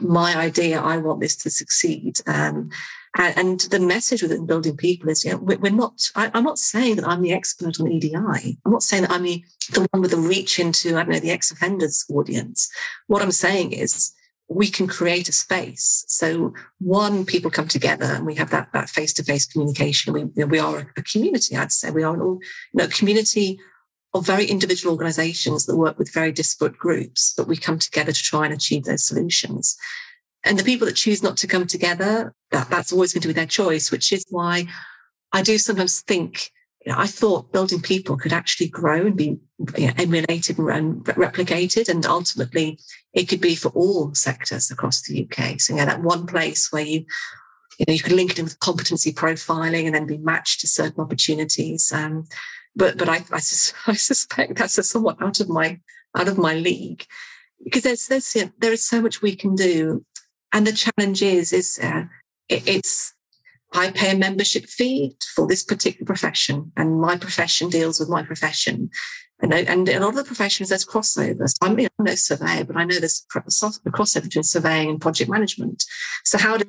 [SPEAKER 2] my idea, I want this to succeed. Um, and, and, the message within building people is, you know, we're not, I, am not saying that I'm the expert on EDI. I'm not saying that I'm the, the one with the reach into, I don't know, the ex offenders audience. What I'm saying is, we can create a space. So one, people come together and we have that that face to face communication. We we are a, a, community. I'd say we are an all you know community of very individual organizations that work with very disparate groups, but we come together to try and achieve those solutions. And the people that choose not to come together, that, that's always going to be their choice, which is why I do sometimes think, you know, I thought building people could actually grow and be you know, emulated and replicated. And ultimately, it could be for all sectors across the UK. So, yeah, that one place where you you know, you can link it in with competency profiling and then be matched to certain opportunities. Um, but but I I, sus- I suspect that's somewhat out of my out of my league because there's there's you know, there is so much we can do, and the challenge is is uh, it, it's I pay a membership fee for this particular profession, and my profession deals with my profession. And, and a lot of the professions, there's crossover. So I'm, I'm no surveyor, but I know there's a crossover between surveying and project management. So how do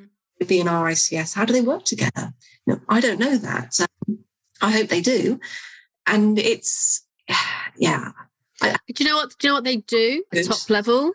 [SPEAKER 2] be an RICS? How do they work together? You know, I don't know that. Um, I hope they do and it's yeah.
[SPEAKER 1] do you know what? Do you know what they do at top level?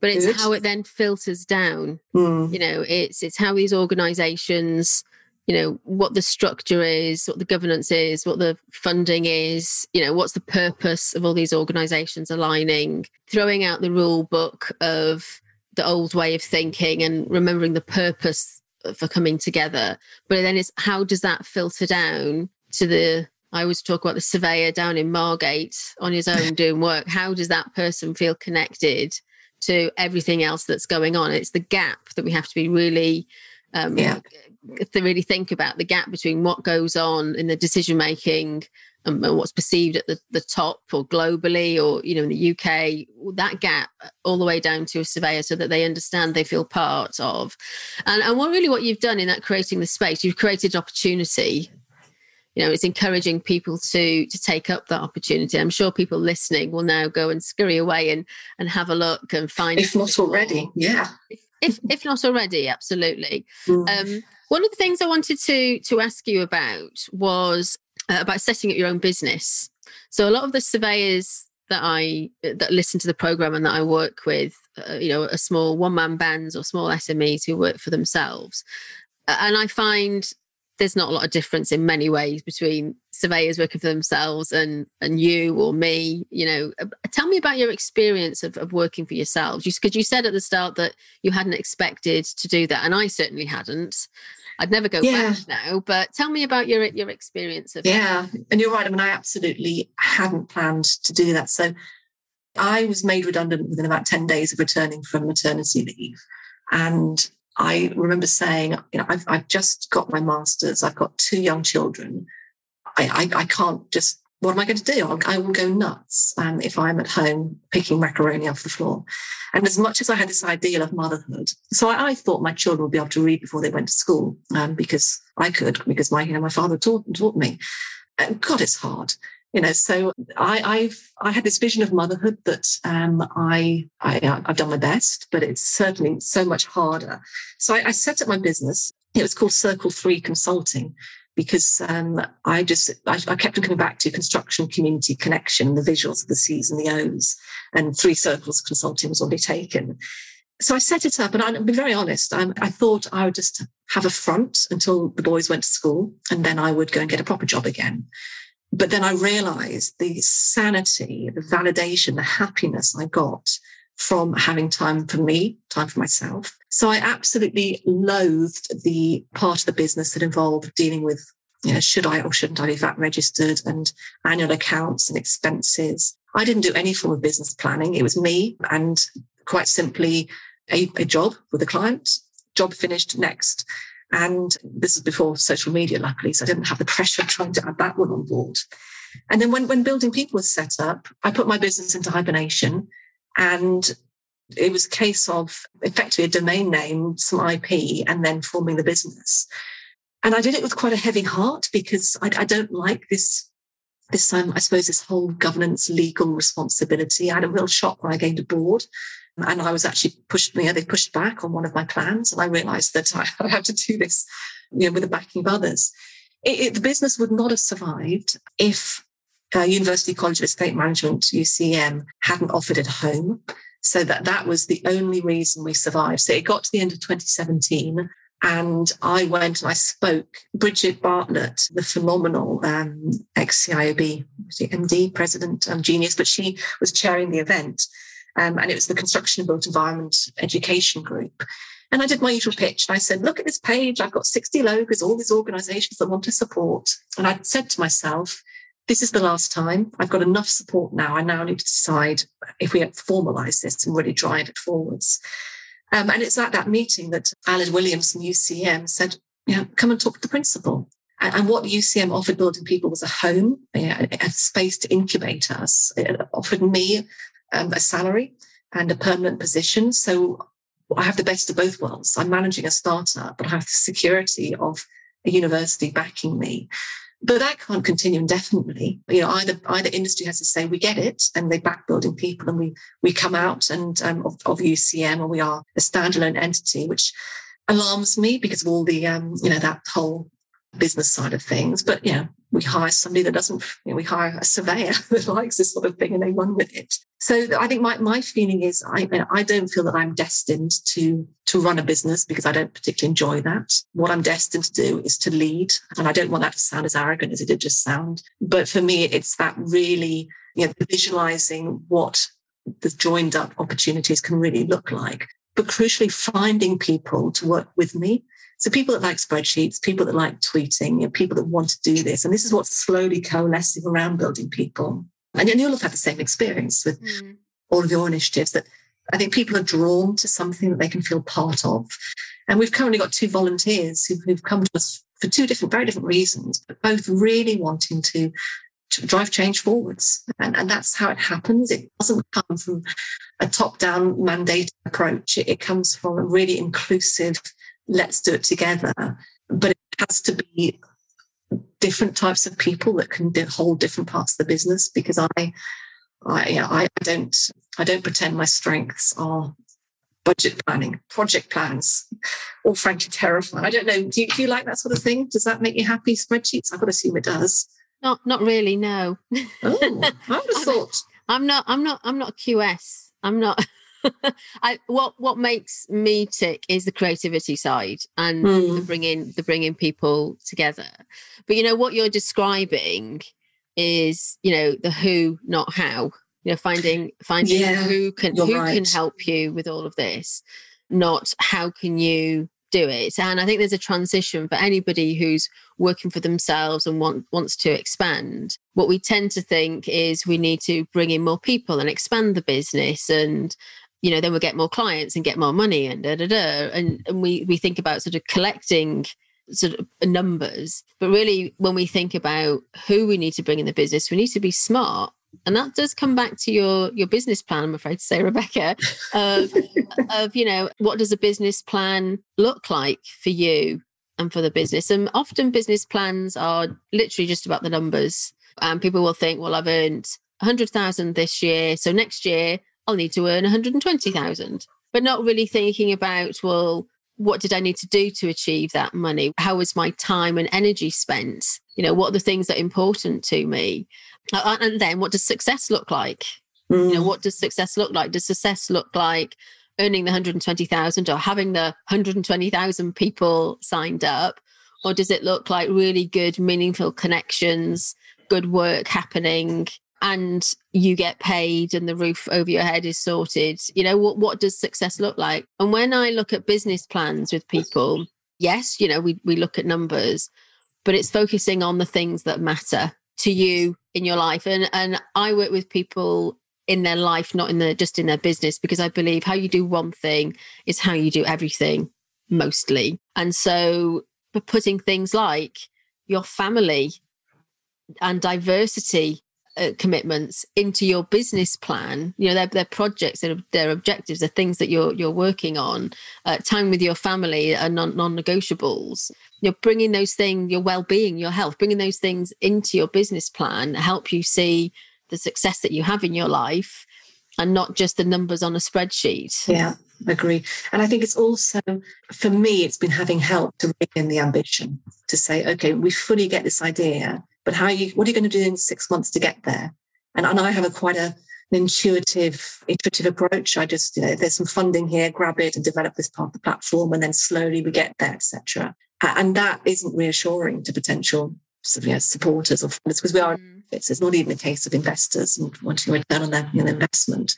[SPEAKER 1] But it's Good. how it then filters down. Mm. You know, it's it's how these organisations, you know, what the structure is, what the governance is, what the funding is. You know, what's the purpose of all these organisations aligning, throwing out the rule book of the old way of thinking and remembering the purpose for coming together. But then it's how does that filter down to the I always talk about the surveyor down in Margate on his own doing work. How does that person feel connected to everything else that's going on? It's the gap that we have to be really, um, yeah. to really think about the gap between what goes on in the decision making and, and what's perceived at the, the top or globally or you know in the UK. That gap all the way down to a surveyor, so that they understand they feel part of. And and what really what you've done in that creating the space, you've created opportunity you know it's encouraging people to to take up that opportunity. I'm sure people listening will now go and scurry away and and have a look and find
[SPEAKER 2] if not already yeah.
[SPEAKER 1] If if not already absolutely. Mm. um, one of the things i wanted to to ask you about was uh, about setting up your own business. So a lot of the surveyors that i that listen to the program and that i work with uh, you know a small one man bands or small smes who work for themselves. And i find there's not a lot of difference in many ways between surveyors working for themselves and and you or me you know uh, tell me about your experience of, of working for yourselves because you said at the start that you hadn't expected to do that and i certainly hadn't i'd never go yeah. back now but tell me about your your experience of
[SPEAKER 2] yeah that. and you're right i mean i absolutely hadn't planned to do that so i was made redundant within about 10 days of returning from maternity leave and I remember saying, you know, I've, I've just got my master's. I've got two young children. I, I, I can't just, what am I going to do? I'll, I will go nuts um, if I'm at home picking macaroni off the floor. And as much as I had this ideal of motherhood, so I, I thought my children would be able to read before they went to school um, because I could, because my, you know, my father taught, taught me. God, it's hard you know so I, I've I had this vision of motherhood that um, I, I have done my best, but it's certainly so much harder. So I, I, set up my business. It was called Circle Three Consulting because um, I just I, I, kept on coming back to construction community connection, the visuals of the C's and the O's, and Three Circles Consulting was already taken. So I set it up, and I'll be very honest. I, I thought I would just have a front until the boys went to school, and then I would go and get a proper job again. But then I realized the sanity, the validation, the happiness I got from having time for me, time for myself. So I absolutely loathed the part of the business that involved dealing with, you know, should I or shouldn't I be VAT registered and annual accounts and expenses. I didn't do any form of business planning. It was me and quite simply a, a job with a client, job finished next. And this is before social media, luckily, so I didn't have the pressure of trying to add that one on board. And then when, when building people was set up, I put my business into hibernation and it was a case of effectively a domain name, some IP, and then forming the business. And I did it with quite a heavy heart because I, I don't like this, this um, I suppose, this whole governance legal responsibility. I had a real shock when I gained a board. And I was actually pushed me, they pushed back on one of my plans. And I realized that I, had to do this, you know, with the backing of others. It, it, the business would not have survived if uh, University College of Estate Management, UCEM, hadn't offered it home. So that that was the only reason we survived. So it got to the end of 2017 and I went and I spoke. Bridget Bartlett, the phenomenal um, ex-CIOB MD, president, um, genius, but she was chairing the event. Um, and it was the Construction and Built Environment Education Group. And I did my usual pitch. And I said, look at this page. I've got 60 logos, all these organizations that want to support. And I said to myself, this is the last time. I've got enough support now. I now need to decide if we formalize this and really drive it forwards. Um, and it's at that meeting that Alan Williams from UCEM said, "Yeah, come and talk to the principal. And, what UCEM offered building people was a home, a space to incubate us. It offered me um, a salary and a permanent position. So I have the best of both worlds. I'm managing a startup, but I have the security of a university backing me. But that can't continue indefinitely. You know, either either industry has to say we get it, and they back building people, and we we come out and um, of, of UCEM, and we are a standalone entity, which alarms me because of all the um, you know that whole business side of things. But yeah, we hire somebody that doesn't. You know, we hire a surveyor that likes this sort of thing, and they run with it. So I think my, my feeling is I, I don't feel that I'm destined to, to run a business because I don't particularly enjoy that. What I'm destined to do is to lead. And I don't want that to sound as arrogant as it did just sound. But for me, it's that really, you know, visualizing what the joined up opportunities can really look like. But crucially, finding people to work with me. So people that like spreadsheets, people that like tweeting, you know, people that want to do this. And this is what's slowly coalescing around building people. And you'll have had the same experience with mm. all of your initiatives that I think people are drawn to something that they can feel part of. And we've currently got two volunteers who've, who've come to us for two different, very different reasons, but both really wanting to, to drive change forwards. And, and that's how it happens. It doesn't come from a top down mandate approach. It, it comes from a really inclusive, let's do it together. But it has to be different types of people that can hold different parts of the business because I, I, I don't, I don't pretend my strengths are budget planning, project plans, or frankly terrifying. I don't know. Do you, do you like that sort of thing? Does that make you happy? Spreadsheets? I've got to assume it does.
[SPEAKER 1] Not, not really. No.
[SPEAKER 2] Oh, I would have thought.
[SPEAKER 1] I'm not. I'm not. I'm not QS. I'm not. I what what makes me tick is the creativity side and mm. the bringing the bringing people together. But you know what you're describing is you know the who, not how. You know, finding finding yeah, who can who right. can help you with all of this, not how can you do it. And I think there's a transition for anybody who's working for themselves and want, wants to expand. What we tend to think is we need to bring in more people and expand the business and you know, then we'll get more clients and get more money and da da da. And, and we, we think about sort of collecting sort of numbers. But really, when we think about who we need to bring in the business, we need to be smart. And that does come back to your your business plan, I'm afraid to say, Rebecca, of, of you know, what does a business plan look like for you and for the business? And often business plans are literally just about the numbers. And people will think, well, I've earned 100,000 this year. So next year I'll need to earn 120,000, but not really thinking about, well, what did I need to do to achieve that money? How was my time and energy spent? You know, what are the things that are important to me? And then what does success look like? Mm. You know, mm. what does success look like? Does success look like earning the 120,000 or having the 120,000 people signed up? Or does it look like really good, meaningful connections, good work happening, and you get paid and the roof over your head is sorted? You know, what, what does success look like? And when I look at business plans with people, yes, you know, we, we look at numbers, but it's focusing on the things that matter to you in your life. And and I work with people in their life, not in the just in their business, because I believe how you do one thing is how you do everything mostly. And so putting things like your family and diversity uh, commitments into your business plan. You know they're, they're projects they're, they're objectives they're things that you're you're working on uh, time with your family are non, non-negotiables. You're bringing those things your well-being your health bringing those things into your business plan help you see the success that you have in your life and not just the numbers on a spreadsheet.
[SPEAKER 2] Yeah agree. And i think it's also for me it's been having help to bring in the ambition to say okay we fully get this idea but how you what are you going to do in six months to get there and, and i have a quite a an intuitive, intuitive approach. I just, you know, there's some funding here, grab it and develop this part of the platform, and then slowly we get there, etc. And that isn't reassuring to potential you know, supporters or funders because we are. Mm. It's, it's not even a case of investors and wanting a return on their you know, investment.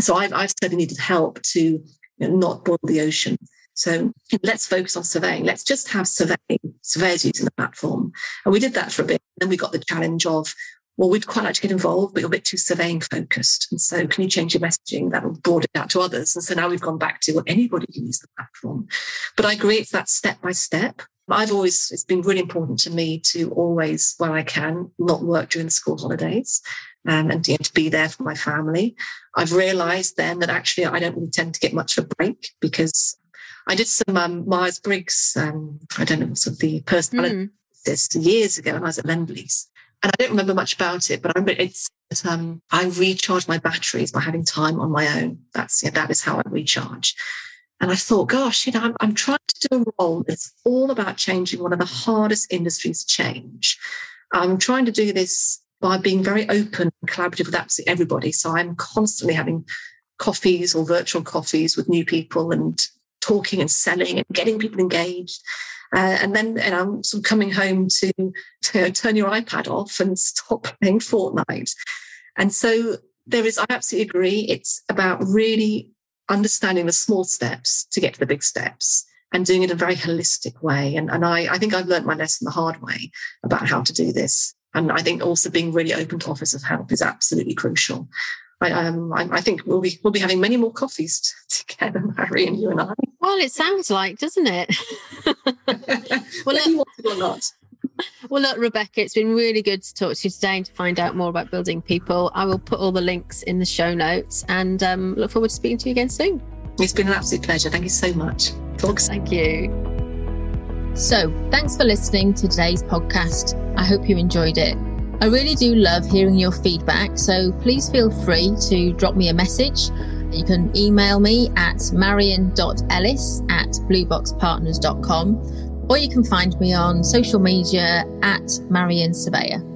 [SPEAKER 2] So I've, I've certainly needed help to you know, not boil the ocean. So let's focus on surveying. Let's just have surveying, surveyors using the platform. And we did that for a bit. Then we got the challenge of, well, we'd quite like to get involved, but you're a bit too surveying focused. And so can you change your messaging? That'll broaden it out to others. And so now we've gone back to well, anybody can use the platform. But I agree it's that step by step. I've always, it's been really important to me to always, when I can, not work during the school holidays um, and you know, to be there for my family. I've realized then that actually I don't really tend to get much of a break because I did some um, Myers Briggs, um, I don't know, sort of the personality mm. Years ago when I was at Lendlease. And I don't remember much about it, but I remember it's that um, I recharge my batteries by having time on my own. That's that is how I recharge. And I thought, gosh, you know, I'm, I'm trying to do a role that's all about changing one of the hardest industries to change. I'm trying to do this by being very open and collaborative with absolutely everybody. So I'm constantly having coffees or virtual coffees with new people and talking and selling and getting people engaged. Uh, and then and I'm sort of coming home to, to turn your iPad off and stop playing Fortnite. And so there is, I absolutely agree. It's about really understanding the small steps to get to the big steps and doing it in a very holistic way. And, and I, I think I've learned my lesson the hard way about how to do this. And I think also being really open to offers of help is absolutely crucial. I, um, I, I, think we'll be we'll be having many more coffees together, Mary and you and I.
[SPEAKER 1] Well, it sounds like, doesn't it?
[SPEAKER 2] well, look, you want it or not.
[SPEAKER 1] Well, look, Rebecca, it's been really good to talk to you today and to find out more about building people. I will put all the links in the show notes and um, look forward to speaking to you again soon.
[SPEAKER 2] It's been an absolute pleasure. Thank you so much.
[SPEAKER 1] Talks. Thank you. So, thanks for listening to today's podcast. I hope you enjoyed it. I really do love hearing your feedback, so please feel free to drop me a message. You can email me at marion.ellis at blueboxpartners.com or you can find me on social media at Marion Surveyor.